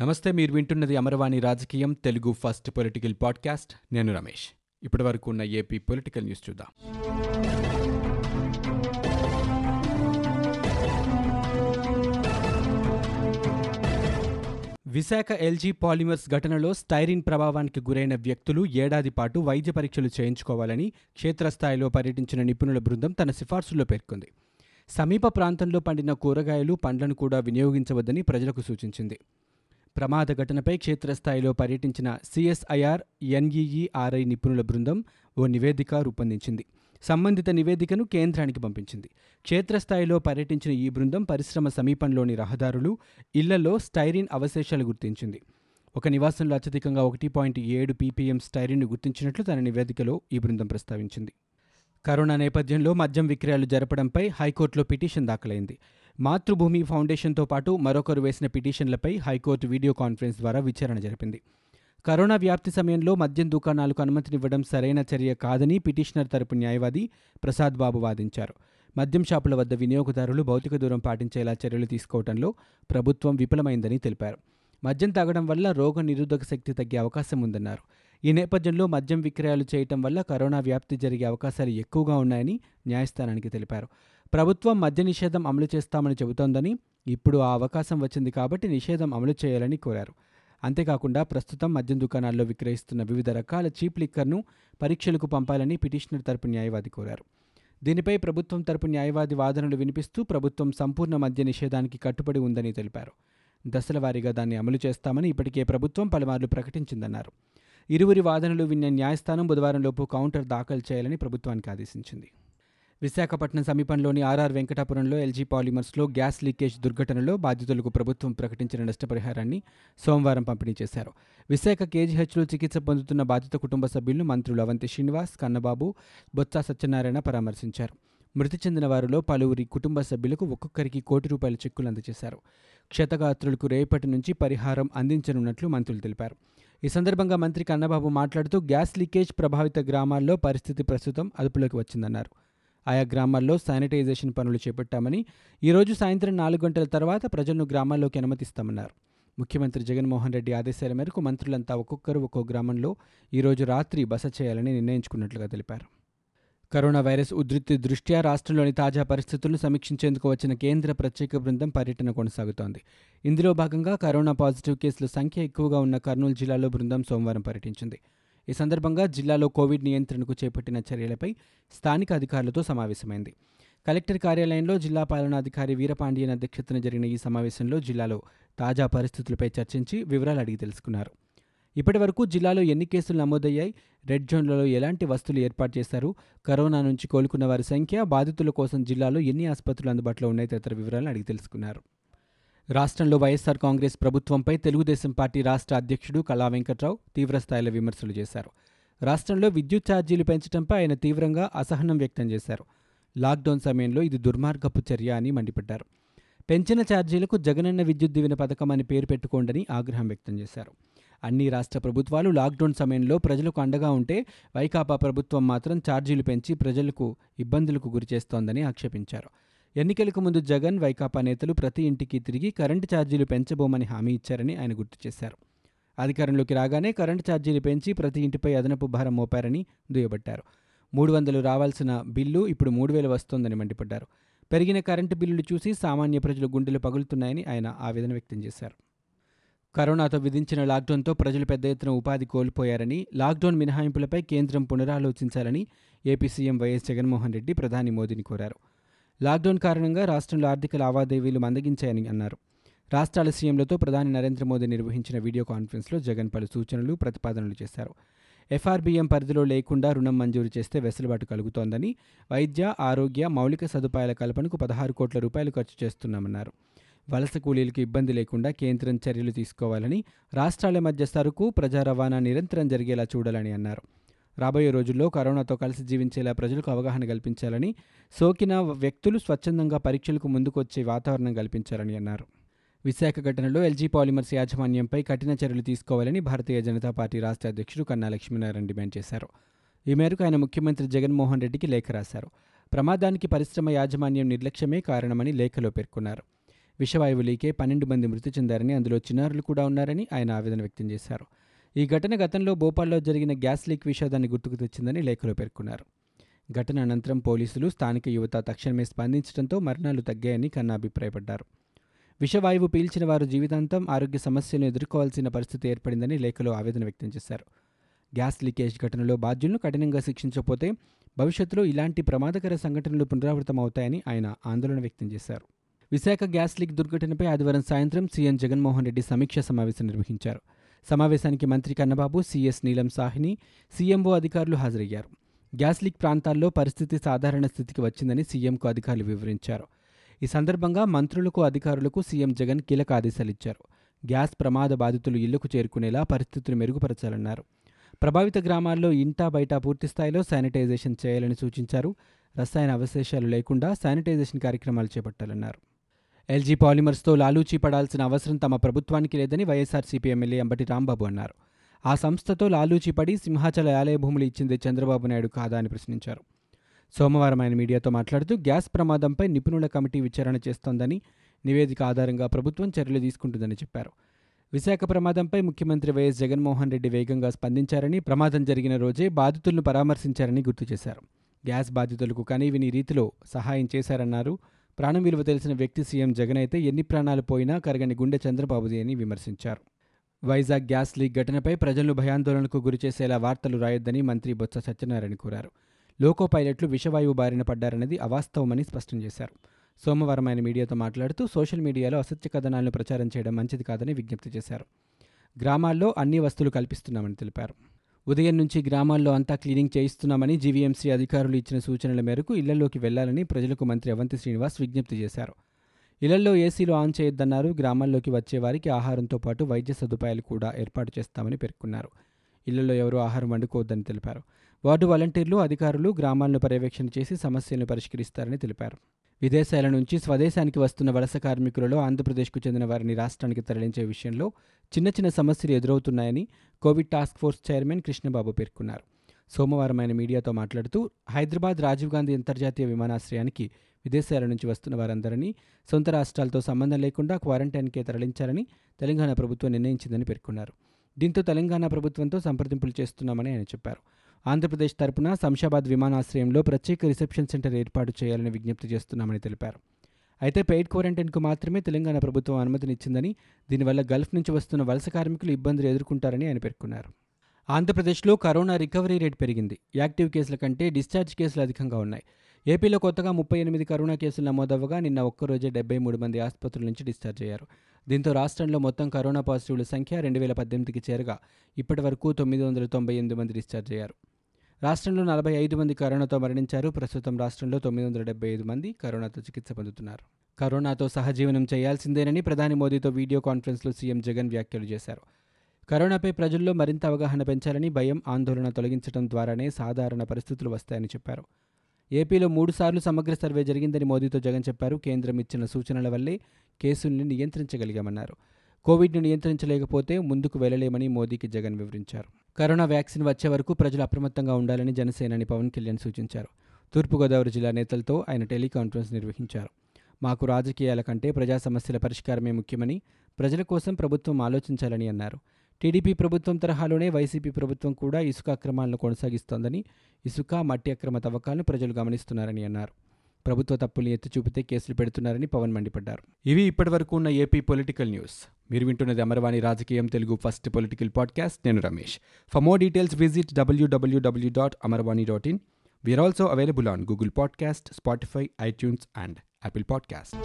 నమస్తే మీరు వింటున్నది అమరవాణి రాజకీయం తెలుగు ఫస్ట్ పొలిటికల్ పాడ్కాస్ట్. నేను రమేష్. ఇప్పటి వరకు ఉన్న ఏపీ పొలిటికల్ న్యూస్ చూద్దాం. విశాఖ ఎల్జీ పాలిమర్స్ ఘటనలో స్టైరిన్ ప్రభావానికి గురైన వ్యక్తులు ఏడాది పాటు వైద్య పరీక్షలు చేయించుకోవాలని క్షేత్రస్థాయిలో పర్యటించిన నిపుణుల బృందం తన సిఫార్సుల్లో పేర్కొంది. సమీప ప్రాంతంలో పండిన కూరగాయలు పండ్లను కూడా వినియోగించవద్దని ప్రజలకు సూచించింది. ప్రమాద ఘటనపై క్షేత్రస్థాయిలో పర్యటించిన సిఎస్ఐఆర్ ఎన్ఈఈఆర్ఐ నిపుణుల బృందం ఓ నివేదిక రూపొందించింది. సంబంధిత నివేదికను కేంద్రానికి పంపించింది. క్షేత్రస్థాయిలో పర్యటించిన ఈ బృందం పరిశ్రమ సమీపంలోని రహదారులు ఇళ్ళలో స్టైరిన్ అవశేషాలు గుర్తించింది. ఒక నివాసంలో అత్యధికంగా ఒకటి పాయింట్ ఏడు పీపీఎం స్టైరిన్ను గుర్తించినట్లు తన నివేదికలో ఈ బృందం ప్రస్తావించింది. కరోనా నేపథ్యంలో మద్యం విక్రయాలు జరపడంపై హైకోర్టులో పిటిషన్ దాఖలైంది. మాతృభూమి ఫౌండేషన్తో పాటు మరొకరు వేసిన పిటిషన్లపై హైకోర్టు వీడియో కాన్ఫరెన్స్ ద్వారా విచారణ జరిపింది. కరోనా వ్యాప్తి సమయంలో మద్యం దుకాణాలకు అనుమతినివ్వడం సరైన చర్య కాదని పిటిషనర్ తరపు న్యాయవాది ప్రసాద్ బాబు వాదించారు. మద్యం షాపుల వద్ద వినియోగదారులు భౌతిక దూరం పాటించేలా చర్యలు తీసుకోవడంలో ప్రభుత్వం విఫలమైందని తెలిపారు. మద్యం తాగడం వల్ల రోగ నిరోధక శక్తి తగ్గే అవకాశం ఉందన్నారు. ఈ నేపథ్యంలో మద్యం విక్రయాలు చేయటం వల్ల కరోనా వ్యాప్తి జరిగే అవకాశాలు ఎక్కువగా ఉన్నాయని న్యాయస్థానానికి తెలిపారు. ప్రభుత్వం మద్య నిషేధం అమలు చేస్తామని చెబుతోందని ఇప్పుడు ఆ అవకాశం వచ్చింది కాబట్టి నిషేధం అమలు చేయాలని కోరారు. అంతేకాకుండా ప్రస్తుతం మద్యం దుకాణాల్లో విక్రయిస్తున్న వివిధ రకాల చీప్ లిక్కర్ను పరీక్షలకు పంపాలని పిటిషనర్ తరపు న్యాయవాది కోరారు. దీనిపై ప్రభుత్వం తరపు న్యాయవాది వాదనలు వినిపిస్తూ ప్రభుత్వం సంపూర్ణ మద్య నిషేధానికి కట్టుబడి ఉందని తెలిపారు. దశల వారీగా దాన్ని అమలు చేస్తామని ఇప్పటికే ప్రభుత్వం పలుమార్లు ప్రకటించిందన్నారు. ఇరువురి వాదనలు విన్న న్యాయస్థానం బుధవారంలోపు కౌంటర్ దాఖలు చేయాలని ప్రభుత్వానికి ఆదేశించింది. విశాఖపట్నం సమీపంలోని ఆర్ఆర్ వెంకటాపురంలో ఎల్జీ పాలిమర్స్లో గ్యాస్ లీకేజ్ దుర్ఘటనలో బాధితులకు ప్రభుత్వం ప్రకటించిన నష్టపరిహారాన్ని సోమవారం పంపిణీ చేశారు. విశాఖ కేజీహెచ్లో చికిత్స పొందుతున్న బాధిత కుటుంబ సభ్యులను మంత్రులు అవంతి శ్రీనివాస్ కన్నబాబు బొత్స సత్యనారాయణ పరామర్శించారు. మృతి చెందిన వారిలో పలువురి కుటుంబ సభ్యులకు ఒక్కొక్కరికి కోటి రూపాయల చెక్కులు అందజేశారు. క్షతగాత్రులకు రేపటి నుంచి పరిహారం అందించనున్నట్లు మంత్రులు తెలిపారు. ఈ సందర్భంగా మంత్రి కన్నబాబు మాట్లాడుతూ గ్యాస్ లీకేజ్ ప్రభావిత గ్రామాల్లో పరిస్థితి ప్రస్తుతం అదుపులోకి వచ్చిందన్నారు. ఆయా గ్రామాల్లో శానిటైజేషన్ పనులు చేపట్టామని ఈరోజు సాయంత్రం నాలుగు గంటల తర్వాత ప్రజలను గ్రామాల్లోకి అనుమతిస్తామన్నారు. ముఖ్యమంత్రి జగన్మోహన్ రెడ్డి ఆదేశాల మేరకు మంత్రులంతా ఒక్కొక్కరు ఒక్కో గ్రామంలో ఈరోజు రాత్రి బస చేయాలని నిర్ణయించుకున్నట్లుగా తెలిపారు. కరోనా వైరస్ ఉధృతి దృష్ట్యా రాష్ట్రంలోని తాజా పరిస్థితులను సమీక్షించేందుకు వచ్చిన కేంద్ర ప్రత్యేక బృందం పర్యటన కొనసాగుతోంది. ఇందులో భాగంగా కరోనా పాజిటివ్ కేసుల సంఖ్య ఎక్కువగా ఉన్న కర్నూలు జిల్లాలో బృందం సోమవారం పర్యటించింది. ఈ సందర్భంగా జిల్లాలో కోవిడ్ నియంత్రణకు చేపట్టిన చర్యలపై స్థానిక అధికారులతో సమావేశమైంది. కలెక్టర్ కార్యాలయంలో జిల్లా పాలనాధికారి వీరపాండియన్ అధ్యక్షతన జరిగిన ఈ సమావేశంలో జిల్లాలో తాజా పరిస్థితులపై చర్చించి వివరాలు అడిగి తెలుసుకున్నారు. ఇప్పటి వరకు జిల్లాలో ఎన్ని కేసులు నమోదయ్యాయి? రెడ్ జోన్లలో ఎలాంటి వస్తువులు ఏర్పాటు చేశారు? కరోనా నుంచి కోలుకున్న వారి సంఖ్య బాధితుల కోసం జిల్లాలో ఎన్ని ఆసుపత్రులు అందుబాటులో ఉన్నాయి? తదితర వివరాలను అడిగి తెలుసుకున్నారు. రాష్ట్రంలో వైఎస్ఆర్ కాంగ్రెస్ ప్రభుత్వంపై తెలుగుదేశం పార్టీ రాష్ట్ర అధ్యక్షుడు కళా వెంకట్రావు తీవ్రస్థాయిలో విమర్శలు చేశారు. రాష్ట్రంలో విద్యుత్ ఛార్జీలు పెంచడంపై ఆయన తీవ్రంగా అసహనం వ్యక్తం చేశారు. లాక్డౌన్ సమయంలో ఇది దుర్మార్గపు చర్య అని మండిపడ్డారు. పెంచిన ఛార్జీలకు జగనన్న విద్యుత్ దీవెన పథకం అని పేరు పెట్టుకోండని ఆగ్రహం వ్యక్తం చేశారు. అన్ని రాష్ట్ర ప్రభుత్వాలు లాక్డౌన్ సమయంలో ప్రజలకు అండగా ఉంటే వైకాపా ప్రభుత్వం మాత్రం ఛార్జీలు పెంచి ప్రజలకు ఇబ్బందులకు గురిచేస్తోందని ఆక్షేపించారు. ఎన్నికలకు ముందు జగన్ వైకాపా నేతలు ప్రతి ఇంటికి తిరిగి కరెంటు ఛార్జీలు పెంచబోమని హామీ ఇచ్చారని ఆయన గుర్తు చేశారు. అధికారంలోకి రాగానే కరెంటు ఛార్జీలు పెంచి ప్రతి ఇంటిపై అదనపు భారం మోపారని దుయ్యబట్టారు. మూడు వందలు రావాల్సిన బిల్లు ఇప్పుడు మూడు వేలు వస్తోందని మండిపడ్డారు. పెరిగిన కరెంటు బిల్లులు చూసి సామాన్య ప్రజలు గుండెలు పగులుతున్నాయని ఆయన ఆవేదన వ్యక్తం చేశారు. కరోనాతో విధించిన లాక్డౌన్తో ప్రజలు పెద్ద ఎత్తున ఉపాధి కోల్పోయారని లాక్డౌన్ మినహాయింపులపై కేంద్రం పునరాలోచించాలని AP CM YS Jaganmohan Reddy ప్రధాని మోదీని కోరారు. లాక్డౌన్ కారణంగా రాష్ట్రంలో ఆర్థిక లావాదేవీలు మందగించాయని అన్నారు. రాష్ట్రాల సీఎంలతో ప్రధాని నరేంద్ర మోదీ నిర్వహించిన వీడియో కాన్ఫరెన్స్లో జగన్ పలు సూచనలు ప్రతిపాదనలు చేశారు. ఎఫ్ఆర్బీఎం పరిధిలో లేకుండా రుణం మంజూరు చేస్తే వెసులుబాటు కలుగుతోందని వైద్య ఆరోగ్య మౌలిక సదుపాయాల కల్పనకు పదహారు కోట్ల రూపాయలు ఖర్చు చేస్తున్నామన్నారు. వలస కూలీలకు ఇబ్బంది లేకుండా కేంద్రం చర్యలు తీసుకోవాలని రాష్ట్రాల మధ్య సరుకు ప్రజా రవాణా నిరంతరం జరిగేలా చూడాలని అన్నారు. రాబోయే రోజుల్లో కరోనాతో కలిసి జీవించేలా ప్రజలకు అవగాహన కల్పించాలని సోకిన వ్యక్తులు స్వచ్ఛందంగా పరీక్షలకు ముందుకొచ్చే వాతావరణం కల్పించాలని అన్నారు. విశాఖ ఘటనలో ఎల్జీ పాలిమర్స్ యాజమాన్యంపై కఠిన చర్యలు తీసుకోవాలని భారతీయ జనతా పార్టీ రాష్ట్ర అధ్యక్షుడు కన్నా లక్ష్మీనారాయణ డిమాండ్ చేశారు. ఈ మేరకు ఆయన ముఖ్యమంత్రి జగన్మోహన్ రెడ్డికి లేఖ రాశారు. ప్రమాదానికి పరిశ్రమ యాజమాన్యం నిర్లక్ష్యమే కారణమని లేఖలో పేర్కొన్నారు. విషవాయువు లీకే పన్నెండు మంది మృతి చెందారని అందులో చిన్నారులు కూడా ఉన్నారని ఆయన ఆవేదన వ్యక్తం చేశారు. ఈ ఘటన గతంలో భోపాల్లో జరిగిన గ్యాస్ లీక్ విషాదాన్ని గుర్తుకు తెచ్చిందని లేఖలో పేర్కొన్నారు. ఘటన అనంతరం పోలీసులు స్థానిక యువత తక్షణమే స్పందించడంతో మరణాలు తగ్గాయని కన్నా అభిప్రాయపడ్డారు. విషవాయువు పీల్చిన వారు జీవితాంతం ఆరోగ్య సమస్యలను ఎదుర్కోవాల్సిన పరిస్థితి ఏర్పడిందని లేఖలో ఆవేదన వ్యక్తం చేశారు. గ్యాస్ లీకేజ్ ఘటనలో బాధ్యులను కఠినంగా శిక్షించకపోతే భవిష్యత్తులో ఇలాంటి ప్రమాదకర సంఘటనలు పునరావృతమవుతాయని ఆయన ఆందోళన వ్యక్తం చేశారు. విశాఖ గ్యాస్ లీక్ దుర్ఘటనపై ఆదివారం సాయంత్రం సీఎం జగన్మోహన్ రెడ్డి సమీక్ష సమావేశం నిర్వహించారు. సమావేశానికి మంత్రి కన్నబాబు సీఎస్ నీలం సాహ్ని సీఎంఓ అధికారులు హాజరయ్యారు. గ్యాస్ లీక్ ప్రాంతాల్లో పరిస్థితి సాధారణ స్థితికి వచ్చిందని సీఎంకు అధికారులు వివరించారు. ఈ సందర్భంగా మంత్రులకు అధికారులకు సీఎం జగన్ కీలక ఆదేశాలిచ్చారు గ్యాస్ ప్రమాద బాధితులు ఇళ్ళకు చేరుకునేలా పరిస్థితులు మెరుగుపరచాలన్నారు. ప్రభావిత గ్రామాల్లో ఇంటా బయట పూర్తిస్థాయిలో శానిటైజేషన్ చేయాలని సూచించారు. రసాయన అవశేషాలు లేకుండా శానిటైజేషన్ కార్యక్రమాలు చేపట్టాలన్నారు. ఎల్జీ పాలిమర్స్తో లాలూచీ పడాల్సిన అవసరం తమ ప్రభుత్వానికి లేదని వైఎస్ఆర్సీపీ ఎమ్మెల్యే అంబటి రాంబాబు అన్నారు. ఆ సంస్థతో లాలూచీ పడి సింహాచల ఆలయ భూములు ఇచ్చింది చంద్రబాబు నాయుడు కాదా అని ప్రశ్నించారు. సోమవారం ఆయన మీడియాతో మాట్లాడుతూ గ్యాస్ ప్రమాదంపై నిపుణుల కమిటీ విచారణ చేస్తోందని నివేదిక ఆధారంగా ప్రభుత్వం చర్యలు తీసుకుంటుందని చెప్పారు. విశాఖ ప్రమాదంపై ముఖ్యమంత్రి వైఎస్ జగన్మోహన్ రెడ్డి వేగంగా స్పందించారని ప్రమాదం జరిగిన రోజే బాధితులను పరామర్శించారని గుర్తు చేశారు. గ్యాస్ బాధితులకు కనీవిని రీతిలో సహాయం చేశారన్నారు. ప్రాణం విలువ తెలిసిన వ్యక్తి సీఎం జగన్ అయితే ఎన్ని ప్రాణాలు పోయినా కరగని గుండె చంద్రబాబుది అని విమర్శించారు. వైజాగ్ గ్యాస్ లీక్ ఘటనపై ప్రజలను భయాందోళనకు గురిచేసేలా వార్తలు రాయొద్దని మంత్రి బొత్స సత్యనారాయణ కోరారు. లోకో పైలట్లు విషవాయువు బారిన పడ్డారన్నది అవాస్తవమని స్పష్టం చేశారు. సోమవారం ఆయన మీడియాతో మాట్లాడుతూ సోషల్ మీడియాలో అసత్య కథనాలను ప్రచారం చేయడం మంచిది కాదని విజ్ఞప్తి చేశారు. గ్రామాల్లో అన్ని వస్తువులు కల్పిస్తున్నామని తెలిపారు. ఉదయం నుంచి గ్రామాల్లో అంతా క్లీనింగ్ చేయిస్తున్నామని జీవీఎంసీ అధికారులు ఇచ్చిన సూచనల మేరకు ఇళ్ళలోకి వెళ్ళాలని ప్రజలకు మంత్రి అవంతి శ్రీనివాస్ విజ్ఞప్తి చేశారు. ఇళ్ళలో ఏసీలు ఆన్ చేయొద్దన్నారు. గ్రామాల్లోకి వచ్చేవారికి ఆహారంతో పాటు వైద్య సదుపాయాలు కూడా ఏర్పాటు చేస్తామని పేర్కొన్నారు. ఇళ్ళలో ఎవరూ ఆహారం వండుకోవద్దని తెలిపారు. వార్డు వాలంటీర్లు అధికారులు గ్రామాలను పర్యవేక్షణ చేసి సమస్యలను పరిష్కరిస్తారని తెలిపారు. విదేశాల నుంచి స్వదేశానికి వస్తున్న వలస కార్మికులలో ఆంధ్రప్రదేశ్కు చెందిన వారిని రాష్ట్రానికి తరలించే విషయంలో చిన్న చిన్న సమస్యలు ఎదురవుతున్నాయని COVID task force chairman Krishnababu పేర్కొన్నారు. సోమవారం ఆయన మీడియాతో మాట్లాడుతూ హైదరాబాద్ రాజీవ్ గాంధీ అంతర్జాతీయ విమానాశ్రయానికి విదేశాల నుంచి వస్తున్న వారందరినీ సొంత రాష్ట్రాలతో సంబంధం లేకుండా క్వారంటైన్కే తరలించాలని తెలంగాణ ప్రభుత్వం నిర్ణయించిందని పేర్కొన్నారు. దీంతో తెలంగాణ ప్రభుత్వంతో సంప్రదింపులు చేస్తున్నామని ఆయన చెప్పారు. ఆంధ్రప్రదేశ్ తరపున శంషాబాద్ విమానాశ్రయంలో ప్రత్యేక రిసెప్షన్ సెంటర్ ఏర్పాటు చేయాలని విజ్ఞప్తి చేస్తున్నామని తెలిపారు. అయితే పెయిడ్ క్వారంటైన్కు మాత్రమే తెలంగాణ ప్రభుత్వం అనుమతినిచ్చిందని దీనివల్ల గల్ఫ్ నుంచి వస్తున్న వలస కార్మికులు ఇబ్బందులు ఎదుర్కొంటారని ఆయన పేర్కొన్నారు. ఆంధ్రప్రదేశ్లో కరోనా రికవరీ రేట్ పెరిగింది. యాక్టివ్ కేసుల కంటే డిశ్చార్జ్ కేసులు అధికంగా ఉన్నాయి. ఏపీలో కొత్తగా ముప్పై ఎనిమిది కరోనా కేసులు నమోదవ్వగా నిన్న ఒక్కరోజే డెబ్బై మూడు మంది ఆసుపత్రుల నుంచి డిశ్చార్జ్ అయ్యారు. దీంతో రాష్ట్రంలో మొత్తం కరోనా పాజిటివ్ల సంఖ్య రెండు వేల పద్దెనిమిదికి చేరగా ఇప్పటి వరకు తొమ్మిది వందల తొంభై ఎనిమిది మంది డిశ్చార్జ్ అయ్యారు. రాష్ట్రంలో నలభై ఐదు మంది కరోనాతో మరణించారు. ప్రస్తుతం రాష్ట్రంలో తొమ్మిది వందల డెబ్బై ఐదు మంది కరోనాతో చికిత్స పొందుతున్నారు. కరోనాతో సహజీవనం చేయాల్సిందేనని ప్రధాని మోదీతో వీడియో కాన్ఫరెన్స్లో సీఎం జగన్ వ్యాఖ్యలు చేశారు. కరోనాపై ప్రజల్లో మరింత అవగాహన పెంచాలని భయం ఆందోళన తొలగించడం ద్వారానే సాధారణ పరిస్థితులు వస్తాయని చెప్పారు. ఏపీలో మూడుసార్లు సమగ్ర సర్వే జరిగిందని మోదీతో జగన్ చెప్పారు. కేంద్రం ఇచ్చిన సూచనల వల్లే కేసుల్ని నియంత్రించగలిగామన్నారు. కోవిడ్ను నియంత్రించలేకపోతే ముందుకు వెళ్ళలేమని మోదీకి జగన్ వివరించారు. కరోనా వ్యాక్సిన్ వచ్చే వరకు ప్రజలు అప్రమత్తంగా ఉండాలని జనసేనాని పవన్ కళ్యాణ్ సూచించారు. తూర్పుగోదావరి జిల్లా నేతలతో ఆయన టెలికాన్ఫరెన్స్ నిర్వహించారు. మాకు రాజకీయాల కంటే ప్రజా సమస్యల పరిష్కారమే ముఖ్యమని ప్రజల కోసం ప్రభుత్వం ఆలోచించాలని అన్నారు. టీడీపీ ప్రభుత్వం తరహాలోనే వైసీపీ ప్రభుత్వం కూడా ఇసుక అక్రమాలను కొనసాగిస్తోందని ఇసుక మట్టి అక్రమ తవ్వకాలను ప్రజలు గమనిస్తున్నారని అన్నారు. ప్రభుత్వ తప్పులు ఎత్తి చూపితే కేసులు పెడుతున్నారని పవన్ మండిపడ్డారు. ఇవి ఇప్పటివరకు ఉన్న ఏపీ పొలిటికల్ న్యూస్. మీరు వింటున్నది అమరవాణి రాజకీయం తెలుగు ఫస్ట్ పొలిటికల్ పాడ్కాస్ట్. నేను Ramesh. For more details visit WWW dot Amarvani dot in we're also available on Google podcast Spotify iTunes and Apple podcast